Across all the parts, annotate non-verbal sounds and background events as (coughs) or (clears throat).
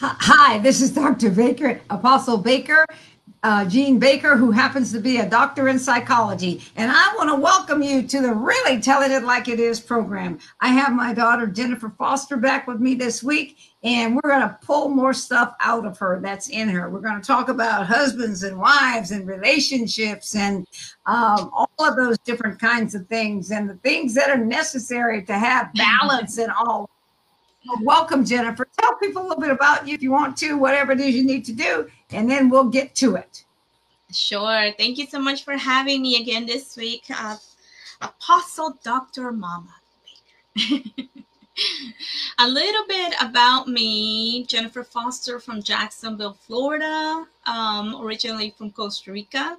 Hi, this is Dr. Baker, Apostle Baker, uh, Jean Baker, who happens to be a doctor in psychology. And I want to welcome you to the Really Telling It Like It Is program. I have my daughter, Jennifer Foster, back with me this week, and we're going to pull more stuff out of her that's in her. We're going to talk about husbands and wives and relationships and um, all of those different kinds of things and the things that are necessary to have balance in all well, welcome, Jennifer. Tell people a little bit about you if you want to, whatever it is you need to do, and then we'll get to it. Sure. Thank you so much for having me again this week, uh, Apostle Dr. Mama (laughs) a little bit about me Jennifer Foster from Jacksonville, Florida, um, originally from Costa Rica.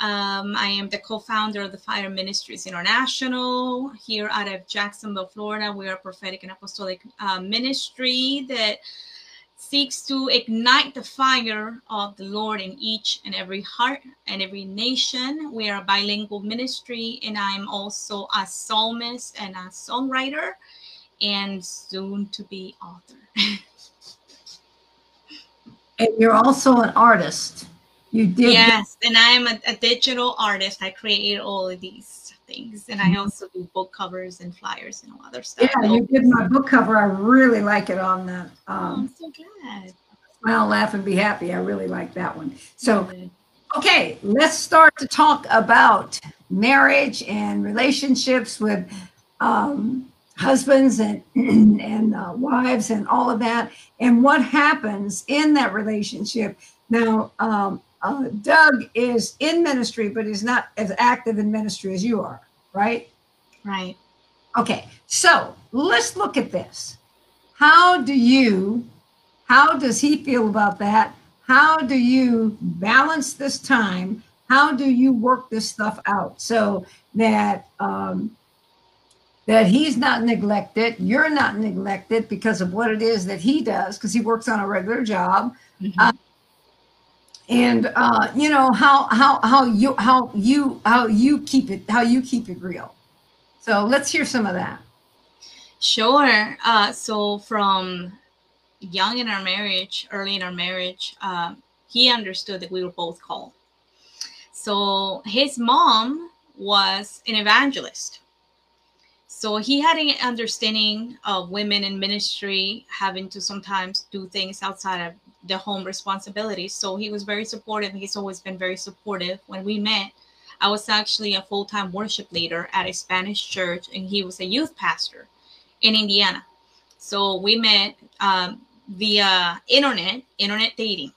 Um, I am the co-founder of the Fire Ministries International here out of Jacksonville, Florida. We are a prophetic and apostolic uh, ministry that seeks to ignite the fire of the Lord in each and every heart and every nation. We are a bilingual ministry, and I'm also a psalmist and a songwriter, and soon to be author. (laughs) and you're also an artist. You did. Yes, and I am a, a, digital artist. I create all of these things, and I mm-hmm. also do book covers and flyers and all other stuff. Yeah, you did my book cover. I really like it on the. Um, oh, I'm so glad. Smile, laugh, and be happy. I really like that one. So, okay, let's start to talk about marriage and relationships with um, husbands and (clears throat) and uh, wives and all of that, and what happens in that relationship. Now, um, uh, Doug is in ministry, but he's not as active in ministry as you are, right? Right. Okay, so let's look at this. How do you, how does he feel about that? How do you balance this time? How do you work this stuff out so that um, that he's not neglected, you're not neglected because of what it is that he does, because he works on a regular job. Mm-hmm. Uh, and uh, you know how how how you how you how you keep it how you keep it real. So let's hear some of that. Sure. Uh, so from young in our marriage, early in our marriage, uh, he understood that we were both called. So his mom was an evangelist. So he had an understanding of women in ministry having to sometimes do things outside of the home responsibilities. So he was very supportive. He's always been very supportive. When we met, I was actually a full time worship leader at a Spanish church, and he was a youth pastor in Indiana. So we met um, via internet, internet dating.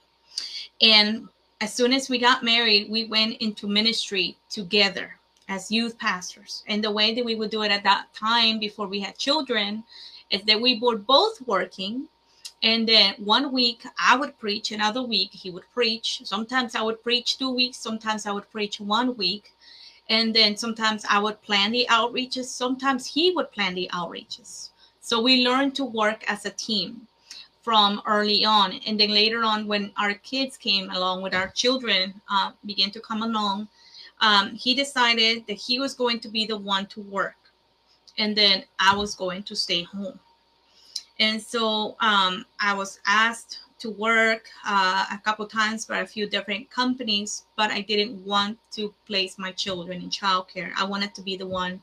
And as soon as we got married, we went into ministry together as youth pastors. And the way that we would do it at that time before we had children is that we were both working and then one week I would preach, another week he would preach. Sometimes I would preach two weeks, sometimes I would preach one week. And then sometimes I would plan the outreaches, sometimes he would plan the outreaches. So we learned to work as a team from early on. And then later on, when our kids came along with our children, uh, began to come along, um, he decided that he was going to be the one to work. And then I was going to stay home. And so um, I was asked to work uh, a couple times for a few different companies, but I didn't want to place my children in childcare. I wanted to be the one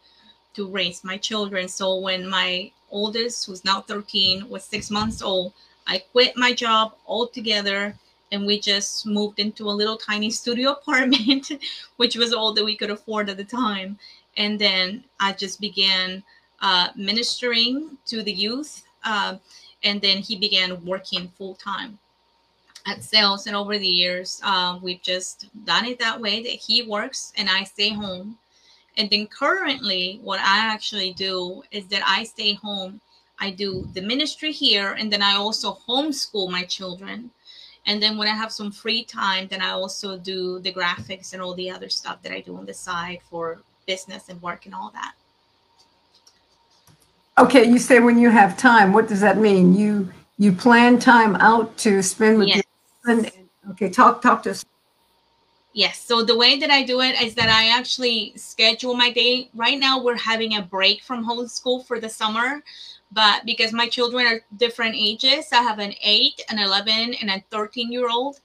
to raise my children. So when my oldest, who's now 13, was six months old, I quit my job altogether and we just moved into a little tiny studio (laughs) apartment, which was all that we could afford at the time. And then I just began uh, ministering to the youth uh, and then he began working full time at sales. And over the years, uh, we've just done it that way that he works and I stay home. And then currently, what I actually do is that I stay home. I do the ministry here, and then I also homeschool my children. And then when I have some free time, then I also do the graphics and all the other stuff that I do on the side for business and work and all that. Okay, you say when you have time. What does that mean? You you plan time out to spend with yes. your husband. Okay, talk talk to us. Yes. So the way that I do it is that I actually schedule my day. Right now, we're having a break from homeschool for the summer. But because my children are different ages, I have an 8, an 11, and a 13 year old.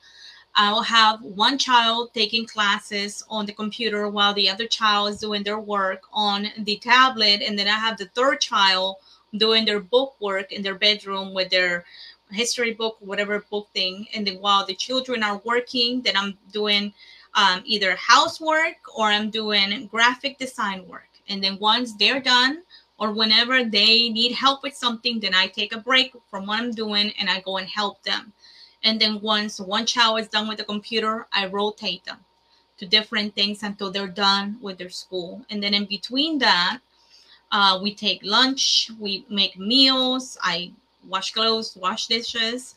I will have one child taking classes on the computer while the other child is doing their work on the tablet. And then I have the third child doing their book work in their bedroom with their history book, whatever book thing. And then while the children are working, then I'm doing um, either housework or I'm doing graphic design work. And then once they're done, or whenever they need help with something, then I take a break from what I'm doing and I go and help them. And then once one child is done with the computer, I rotate them to different things until they're done with their school. And then in between that, uh, we take lunch, we make meals, I wash clothes, wash dishes.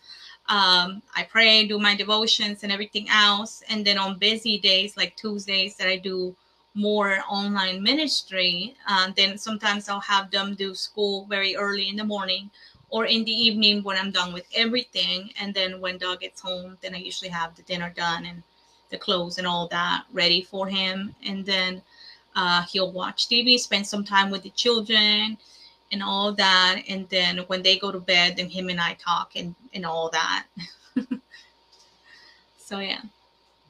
Um, I pray, do my devotions and everything else. And then on busy days like Tuesdays that I do more online ministry, uh, then sometimes I'll have them do school very early in the morning or in the evening when I'm done with everything. And then when Doug gets home, then I usually have the dinner done and the clothes and all that ready for him. And then uh, he'll watch TV, spend some time with the children and all that. And then when they go to bed, then him and I talk and, and all that. (laughs) so, yeah.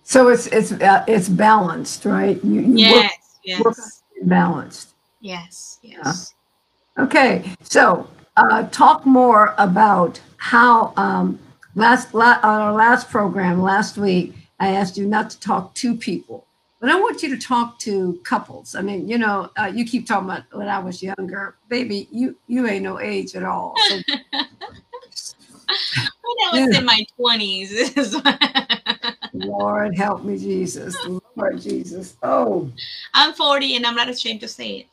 So it's it's uh, it's balanced, right? You, you yes, work, yes. Work balanced. Yes, yes. Yeah. Okay, so uh, talk more about how um, last la- on our last program last week I asked you not to talk to people, but I want you to talk to couples. I mean, you know, uh, you keep talking about when I was younger, baby. You you ain't no age at all. So. when I was in my twenties. (laughs) Lord help me, Jesus. Lord Jesus. Oh. I'm 40 and I'm not ashamed to say it.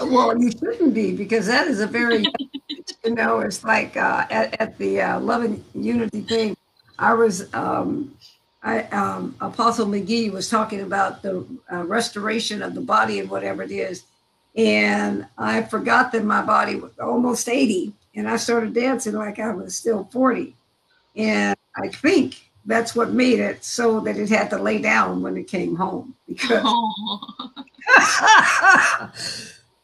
Well, you shouldn't be because that is a very, (laughs) you know, it's like uh, at, at the uh, Love and Unity thing. I was, um, I, um, Apostle McGee was talking about the uh, restoration of the body and whatever it is. And I forgot that my body was almost 80 and I started dancing like I was still 40. And I think that's what made it so that it had to lay down when it came home because oh. (laughs)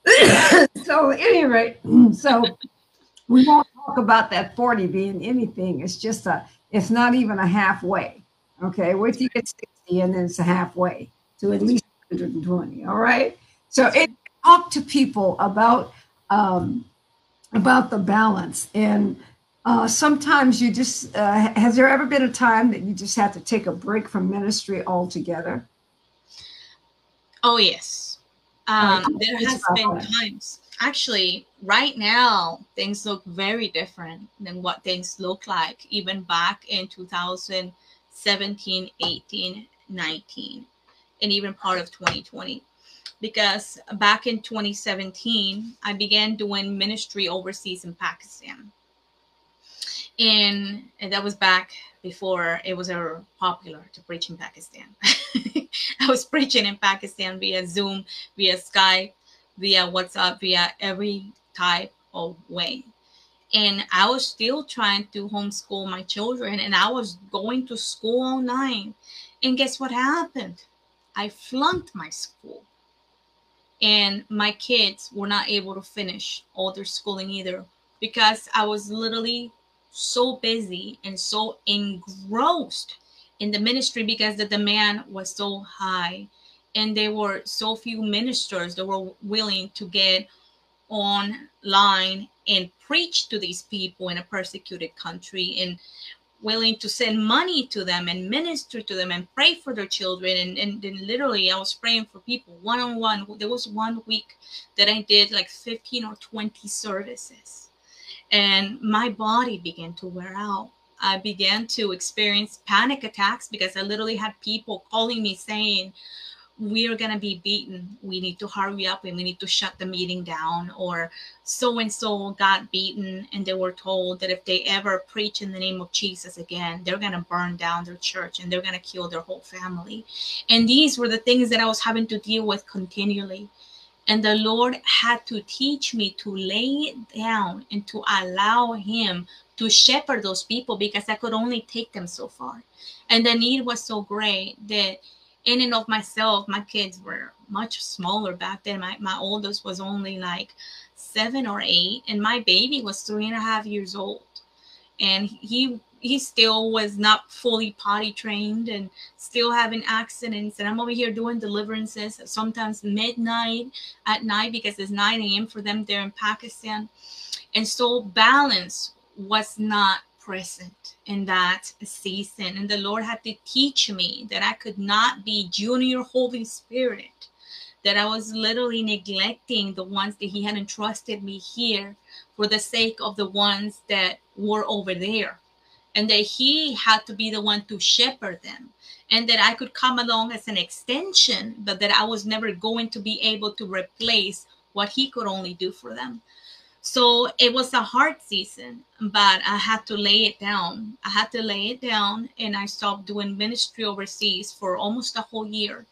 (laughs) so at any rate so we won't talk about that 40 being anything it's just a it's not even a halfway okay wait till you get 60 and then it's a halfway to at least 120 all right so it talk to people about um about the balance and uh, sometimes you just, uh, has there ever been a time that you just had to take a break from ministry altogether? Oh, yes. Um, there has been times. Actually, right now, things look very different than what things look like even back in 2017, 18, 19, and even part of 2020 because back in 2017 i began doing ministry overseas in pakistan and that was back before it was ever popular to preach in Pakistan. (laughs) I was preaching in Pakistan via Zoom, via Skype, via WhatsApp, via every type of way. And I was still trying to homeschool my children, and I was going to school online. And guess what happened? I flunked my school. And my kids were not able to finish all their schooling either because I was literally so busy and so engrossed in the ministry because the demand was so high. And there were so few ministers that were willing to get online and preach to these people in a persecuted country and willing to send money to them and minister to them and pray for their children. And, and then literally i was praying for people one-on-one. There was one week that i did like 15 or 20 services and my body began to wear out. I began to experience panic attacks because I literally had people calling me saying, we're going to be beaten. We need to hurry up and we need to shut the meeting down. Or so and so got beaten and they were told that if they ever preach in the name of Jesus again, they're going to burn down their church and they're going to kill their whole family. And these were the things that I was having to deal with continually. And the Lord had to teach me to lay it down and to allow Him to shepherd those people because I could only take them so far. And the need was so great that in and of myself, my kids were much smaller back then. My, my oldest was only like seven or eight, and my baby was three and a half years old, and he he still was not fully potty trained and still having accidents. And I'm over here doing deliverances sometimes midnight at night because it's 9 a.m. for them there in Pakistan. And so balance was not present in that season. And the Lord had to teach me that I could not be junior Holy Spirit, that I was literally neglecting the ones that He had entrusted me here for the sake of the ones that were over there and that he had to be the one to shepherd them and that I could come along as an extension, but that I was never going to be able to replace what he could only do for them. So it was a hard season, but I had to lay it down. I had to lay it down and I stopped doing ministry overseas for almost a whole year.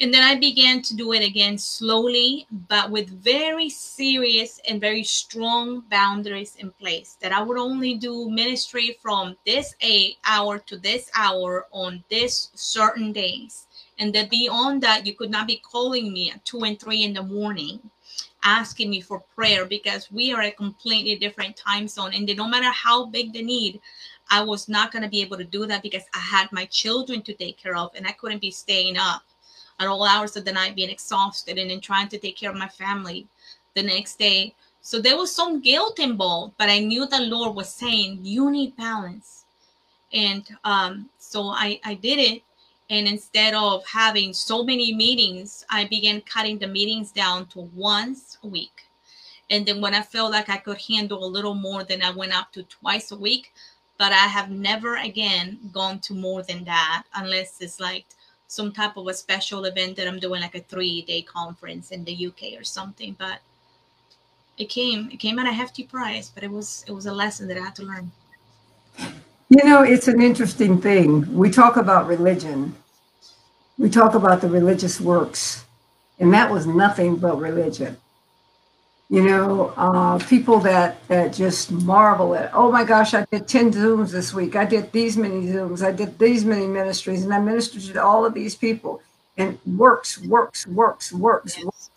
And then I began to do it again slowly, but with very serious and very strong boundaries in place that I would only do ministry from this eight hour to this hour on this certain days. And that beyond that, you could not be calling me at two and three in the morning asking me for prayer because we are a completely different time zone. And no matter how big the need, I was not going to be able to do that because I had my children to take care of and I couldn't be staying up at all hours of the night being exhausted and then trying to take care of my family the next day. So there was some guilt involved, but I knew the Lord was saying, you need balance. And um, so I, I did it. And instead of having so many meetings, I began cutting the meetings down to once a week. And then when I felt like I could handle a little more, then I went up to twice a week. But I have never again gone to more than that unless it's like some type of a special event that I'm doing, like a three day conference in the UK or something. But it came it came at a hefty price, but it was it was a lesson that I had to learn. You know, it's an interesting thing. We talk about religion. We talk about the religious works, and that was nothing but religion you know, uh, people that, that just marvel at, oh my gosh, I did 10 Zooms this week. I did these many Zooms. I did these many ministries, and I ministered to all of these people. And works, works, works, works. Yes.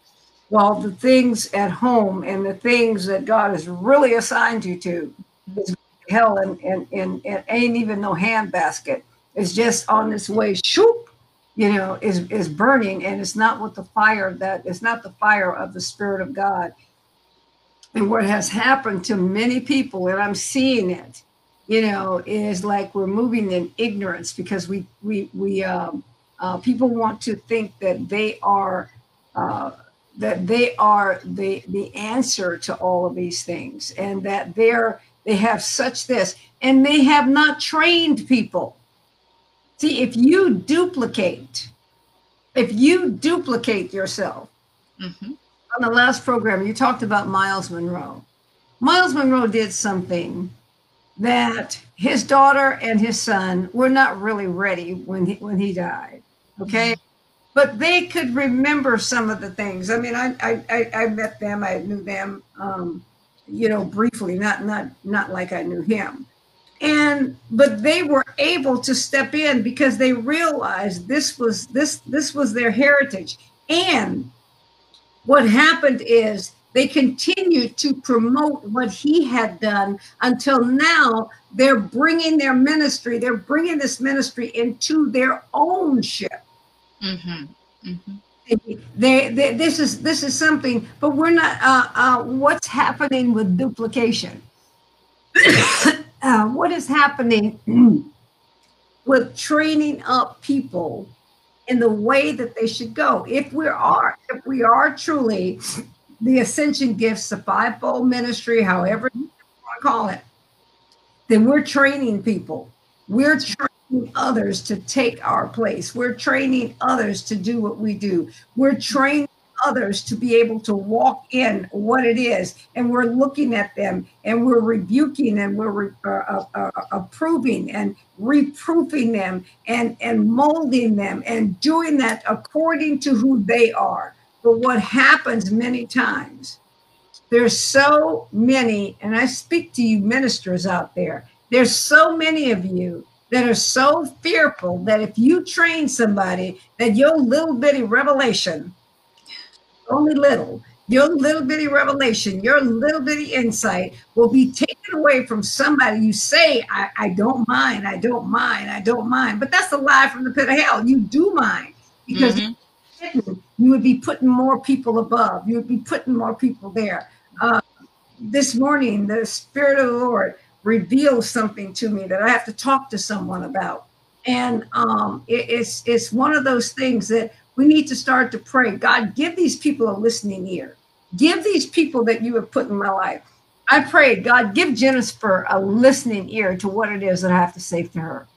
While the things at home and the things that God has really assigned you to is hell and, and, and, and ain't even no handbasket. It's just on this way, shoop, you know, is, is burning. And it's not with the fire that, it's not the fire of the Spirit of God and what has happened to many people, and I'm seeing it, you know, is like we're moving in ignorance because we we we um, uh, people want to think that they are uh, that they are the the answer to all of these things, and that they're they have such this, and they have not trained people. See, if you duplicate, if you duplicate yourself. Mm-hmm on the last program, you talked about Myles Munroe. Myles Munroe did something that his daughter and his son were not really ready when he, when he died. Okay. But they could remember some of the things. I mean, I, I, I met them, I knew them, um, you know, briefly, not, not, not like I knew him. And, but they were able to step in because they realized this was, this, this was their heritage. And what happened is they continued to promote what he had done until now they're bringing their ministry, they're bringing this ministry into their own ship. Mm-hmm. Mm-hmm. They, they, this is this is something, but we're not. Uh, uh, what's happening with duplication? (coughs) uh, what is happening (clears throat) with training up people in the way that they should go. If we are, if we are truly the ascension gifts, the fivefold ministry, however you want to call it, then we're training people. We're training others to take our place. We're training others to do what we do. We're training others to be able to walk in what it is. And we're looking at them and we're rebuking and we're uh, uh, uh, approving and reproofing them and, and molding them and doing that according to who they are. But what happens many times, there's so many, and I speak to you ministers out there, there's so many of you that are so fearful that if you train somebody, that your little bitty revelation only little, your little bitty revelation, your little bitty insight will be taken away from somebody. You say, I, I don't mind, I don't mind, I don't mind. But that's a lie from the pit of hell. You do mind because mm-hmm. you would be putting more people above, you would be putting more people there. Uh, this morning, the Spirit of the Lord revealed something to me that I have to talk to someone about. And um, it, it's it's one of those things that we need to start to pray. God, give these people a listening ear. Give these people that you have put in my life. I prayed, God, give Jennifer a listening ear to what it is that I have to say to her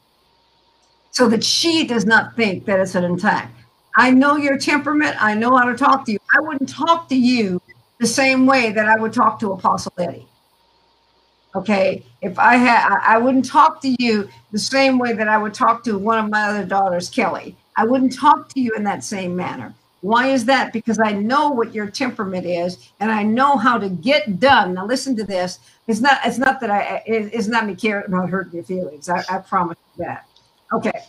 so that she does not think that it's an attack. I know your temperament. I know how to talk to you. I wouldn't talk to you the same way that I would talk to Apostle Eddie. Okay. If I had, I wouldn't talk to you the same way that I would talk to one of my other daughters, Kelly. I wouldn't talk to you in that same manner. Why is that? Because I know what your temperament is, and I know how to get done. Now, listen to this. It's not. It's not that I. It's not me caring about hurting your feelings. I, I promise you that. Okay,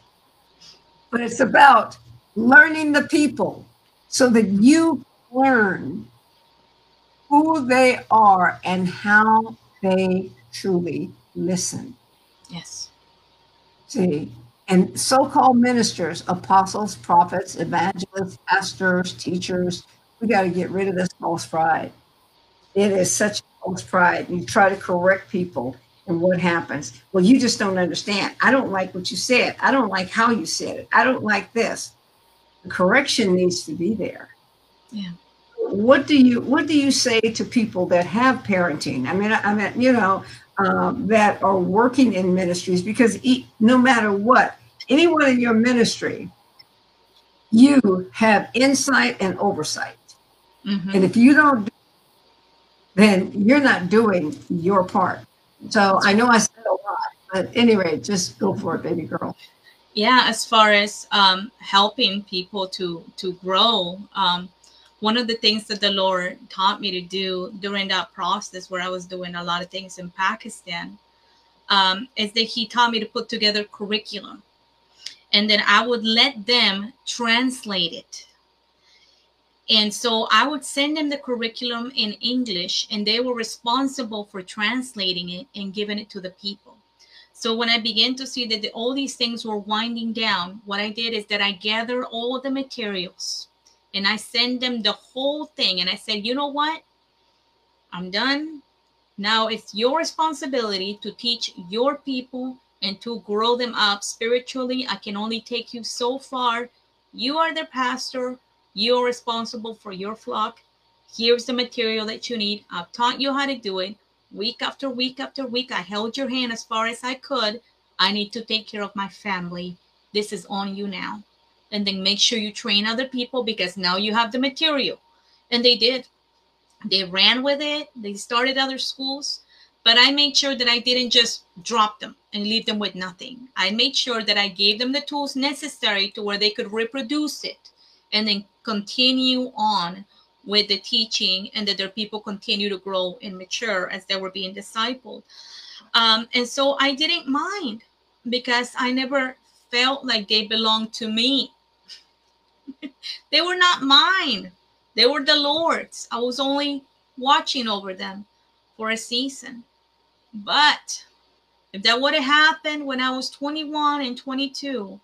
but it's about learning the people so that you learn who they are and how they truly listen. Yes. See, and so called ministers, apostles, prophets, evangelists, pastors, teachers, we got to get rid of this false pride. It is such false pride. You try to correct people, and what happens? Well, you just don't understand. I don't like what you said. I don't like how you said it. I don't like this. The correction needs to be there. Yeah. What do you What do you say to people that have parenting? I mean, I mean, you know, um, that are working in ministries because no matter what, anyone in your ministry, you have insight and oversight. Mm-hmm. And if you don't, then you're not doing your part. So I know I said a lot, but anyway, just go for it, baby girl. Yeah, as far as um, helping people to to grow, um, one of the things that the Lord taught me to do during that process, where I was doing a lot of things in Pakistan, um, is that He taught me to put together curriculum and then I would let them translate it. And so I would send them the curriculum in English, and they were responsible for translating it and giving it to the people. So when I began to see that the, all these things were winding down, what I did is that I gathered all the materials and I send them the whole thing. And I said, you know what? I'm done. Now it's your responsibility to teach your people and to grow them up spiritually. I can only take you so far. You are the pastor. You are responsible for your flock. Here's the material that you need. I've taught you how to do it. Week after week after week, I held your hand as far as I could. I need to take care of my family. This is on you now. And then make sure you train other people because now you have the material. And they did. They ran with it. They started other schools. But I made sure that I didn't just drop them and leave them with nothing. I made sure that I gave them the tools necessary to where they could reproduce it and then continue on with the teaching and that their people continue to grow and mature as they were being discipled. Um, and so I didn't mind because I never felt like they belonged to me. (laughs) they were not mine, they were the Lord's. I was only watching over them for a season. But if that would have happened when I was 21 and 22,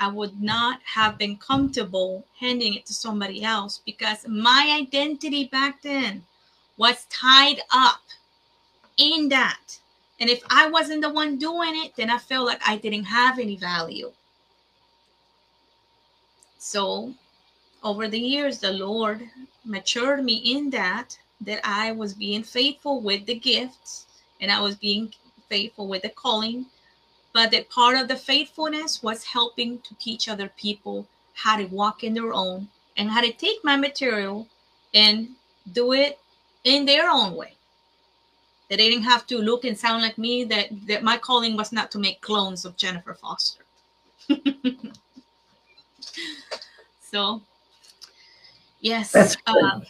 I would not have been comfortable handing it to somebody else because my identity back then was tied up in that. And if I wasn't the one doing it, then I felt like I didn't have any value. So over the years, the Lord matured me in that, that I was being faithful with the gifts and I was being faithful with the calling. But that part of the faithfulness was helping to teach other people how to walk in their own and how to take my material and do it in their own way. That they didn't have to look and sound like me, that, that my calling was not to make clones of Jennifer Foster. (laughs) so, yes. Uh,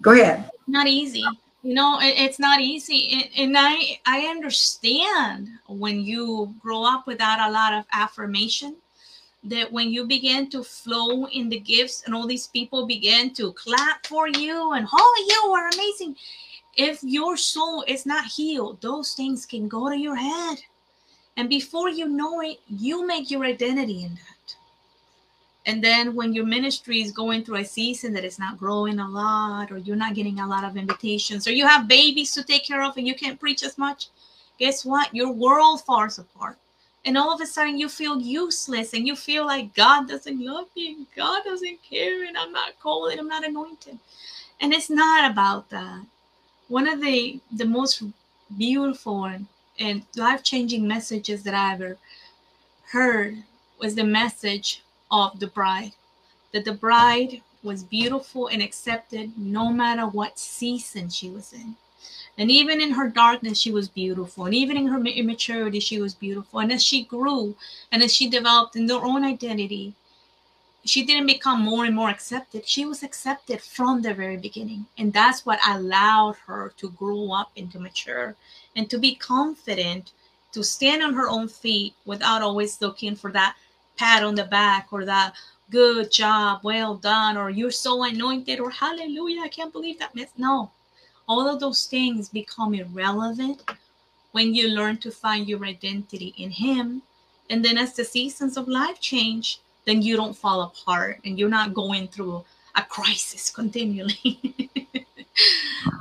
Go ahead. Not easy you know it, it's not easy. And, and i i understand when you grow up without a lot of affirmation that when you begin to flow in the gifts and all these people begin to clap for you and oh you are amazing. If your soul is not healed those things can go to your head. And before you know it you make your identity in that and then when your ministry is going through a season that is not growing a lot or you're not getting a lot of invitations or you have babies to take care of and you can't preach as much guess what your world falls apart and all of a sudden you feel useless and you feel like God doesn't love me God doesn't care and I'm not called and I'm not anointed. And it's not about that. One of the the most beautiful and, and life-changing messages that I ever heard was the message of the bride. That the bride was beautiful and accepted no matter what season she was in. And even in her darkness, she was beautiful. And even in her immaturity, she was beautiful. And as she grew and as she developed in her own identity, she didn't become more and more accepted. She was accepted from the very beginning. And that's what allowed her to grow up and to mature and to be confident to stand on her own feet without always looking for that pat on the back or that good job, well done, or you're so anointed, or hallelujah, I can't believe that. No, all of those things become irrelevant when you learn to find your identity in Him. And then as the seasons of life change, then you don't fall apart and you're not going through a crisis (laughs) continually.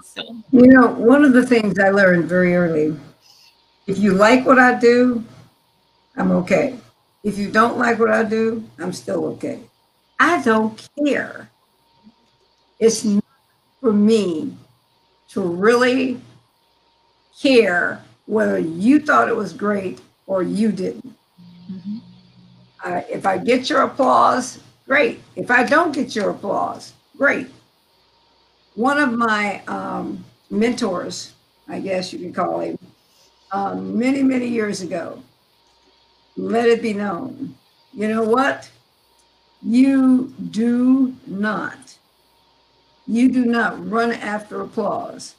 so, you know, one of the things I learned very early if you like what I do, I'm okay. If you don't like what I do, I'm still okay. I don't care. It's not for me to really care whether you thought it was great or you didn't. Mm-hmm. Uh, if I get your applause, great. If I don't get your applause, great. One of my um, mentors, I guess you could call him, um, many, many years ago, let it be known. You know what? You do not you do not run after applause.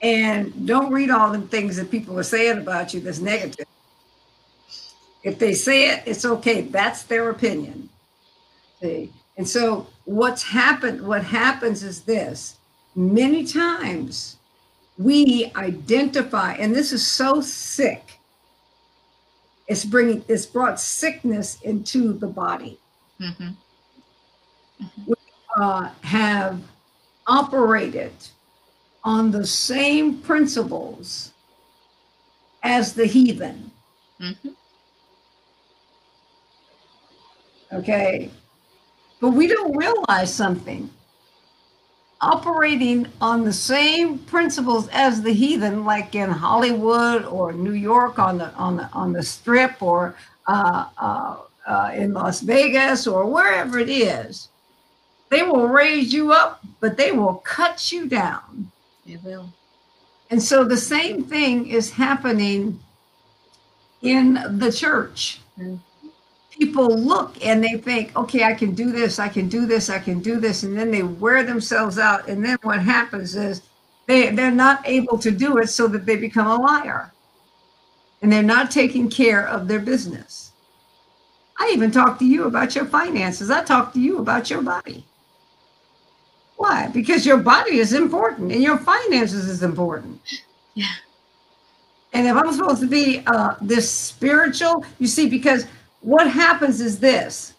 And don't read all the things that people are saying about you that's negative. If they say it, it's okay. That's their opinion. See? And so what's happened, what happens is this many times we identify, and this is so sick. It's bringing, it's brought sickness into the body. Mm-hmm. Mm-hmm. We uh, have operated on the same principles as the heathen. Mm-hmm. Okay. But we don't realize something. Operating on the same principles as the heathen, like in Hollywood or New York on the on the on the strip or uh, uh, uh, in Las Vegas or wherever it is, they will raise you up, but they will cut you down. They will. And so the same thing is happening in the church. Mm-hmm. People look and they think, okay, I can do this, I can do this, I can do this. And then they wear themselves out. And then what happens is they, they're not able to do it so that they become a liar. And they're not taking care of their business. I even talk to you about your finances. I talk to you about your body. Why? Because your body is important and your finances is important. Yeah. And if I'm supposed to be uh, this spiritual, you see, because what happens is this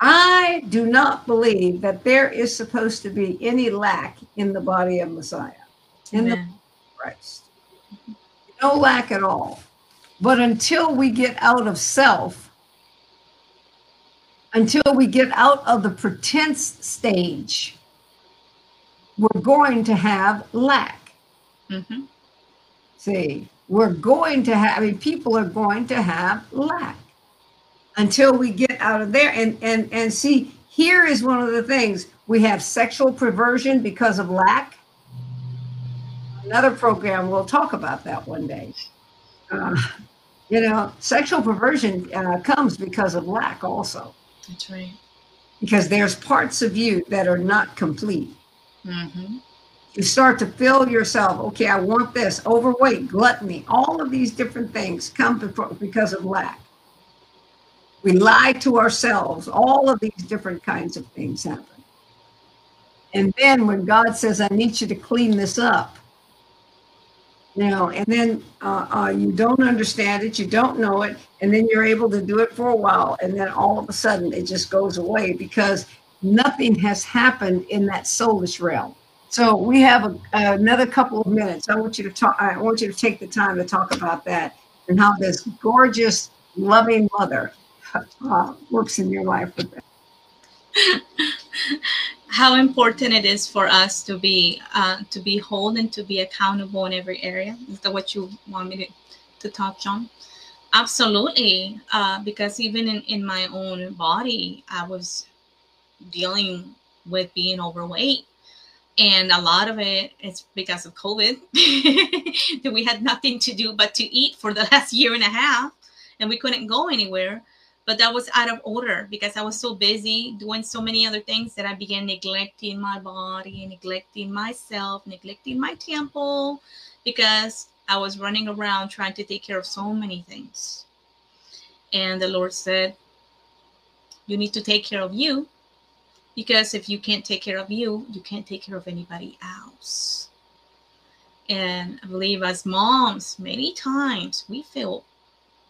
I do not believe that there is supposed to be any lack in the body of Messiah, in Amen. the Christ. No lack at all. But until we get out of self, until we get out of the pretense stage, we're going to have lack. Mm-hmm. See, we're going to have, I mean, people are going to have lack until we get out of there. And and and see, here is one of the things we have sexual perversion because of lack. Another program we'll talk about that one day. Uh, you know, sexual perversion uh, comes because of lack, also. That's right. Because there's parts of you that are not complete. Mm-hmm. You start to fill yourself. Okay, I want this. Overweight, gluttony, all of these different things come before, because of lack. We lie to ourselves. All of these different kinds of things happen. And then when God says, I need you to clean this up, know, and then uh, uh, you don't understand it, you don't know it, and then you're able to do it for a while, and then all of a sudden it just goes away because nothing has happened in that soulish realm. So we have a, another couple of minutes. I want you to talk. I want you to take the time to talk about that and how this gorgeous, loving mother uh, works in your life with that. (laughs) how important it is for us to be uh, to be whole and to be accountable in every area. Is that what you want me to, to touch on? Absolutely, uh, because even in, in my own body, I was dealing with being overweight. And a lot of it is because of COVID, (laughs) that we had nothing to do but to eat for the last year and a half, and we couldn't go anywhere but that was out of order because I was so busy doing so many other things that I began neglecting my body, neglecting myself, neglecting my temple because I was running around trying to take care of so many things. And the Lord said, You need to take care of you because if you can't take care of you, you can't take care of anybody else. And I believe as moms, many times we feel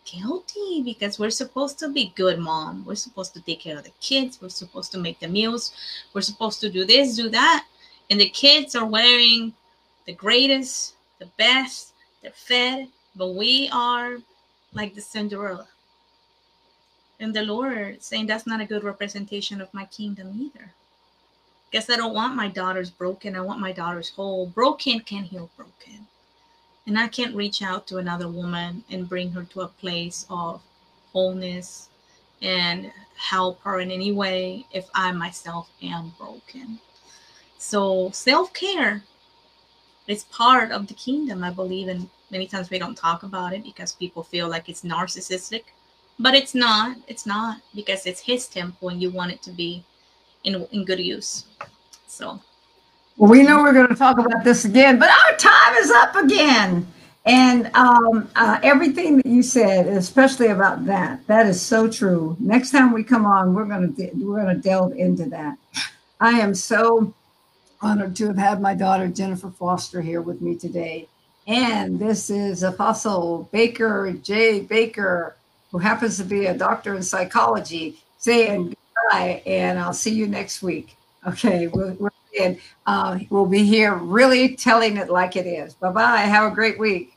guilty because we're supposed to be good mom. We're supposed to take care of the kids. We're supposed to make the meals. We're supposed to do this, do that. And the kids are wearing the greatest, the best, they're fed, but we are like the Cinderella. And the Lord saying that's not a good representation of my kingdom either. Guess I don't want my daughters broken. I want my daughters whole. Broken can heal broken. And I can't reach out to another woman and bring her to a place of wholeness and help her in any way if I myself am broken. So self care is part of the kingdom, I believe. And many times we don't talk about it because people feel like it's narcissistic, but it's not. It's not because it's his temple and you want it to be in, in good use. So we know we're going to talk about this again, but our time is up again. And um, uh, everything that you said, especially about that, that is so true. Next time we come on, we're going to we're going to delve into that. I am so honored to have had my daughter Jennifer Foster here with me today, and this is Apostle Baker J. Baker, who happens to be a doctor in psychology, saying goodbye, and I'll see you next week. Okay, we're, we're and uh, we'll be here really telling it like it is. Bye bye. Have a great week.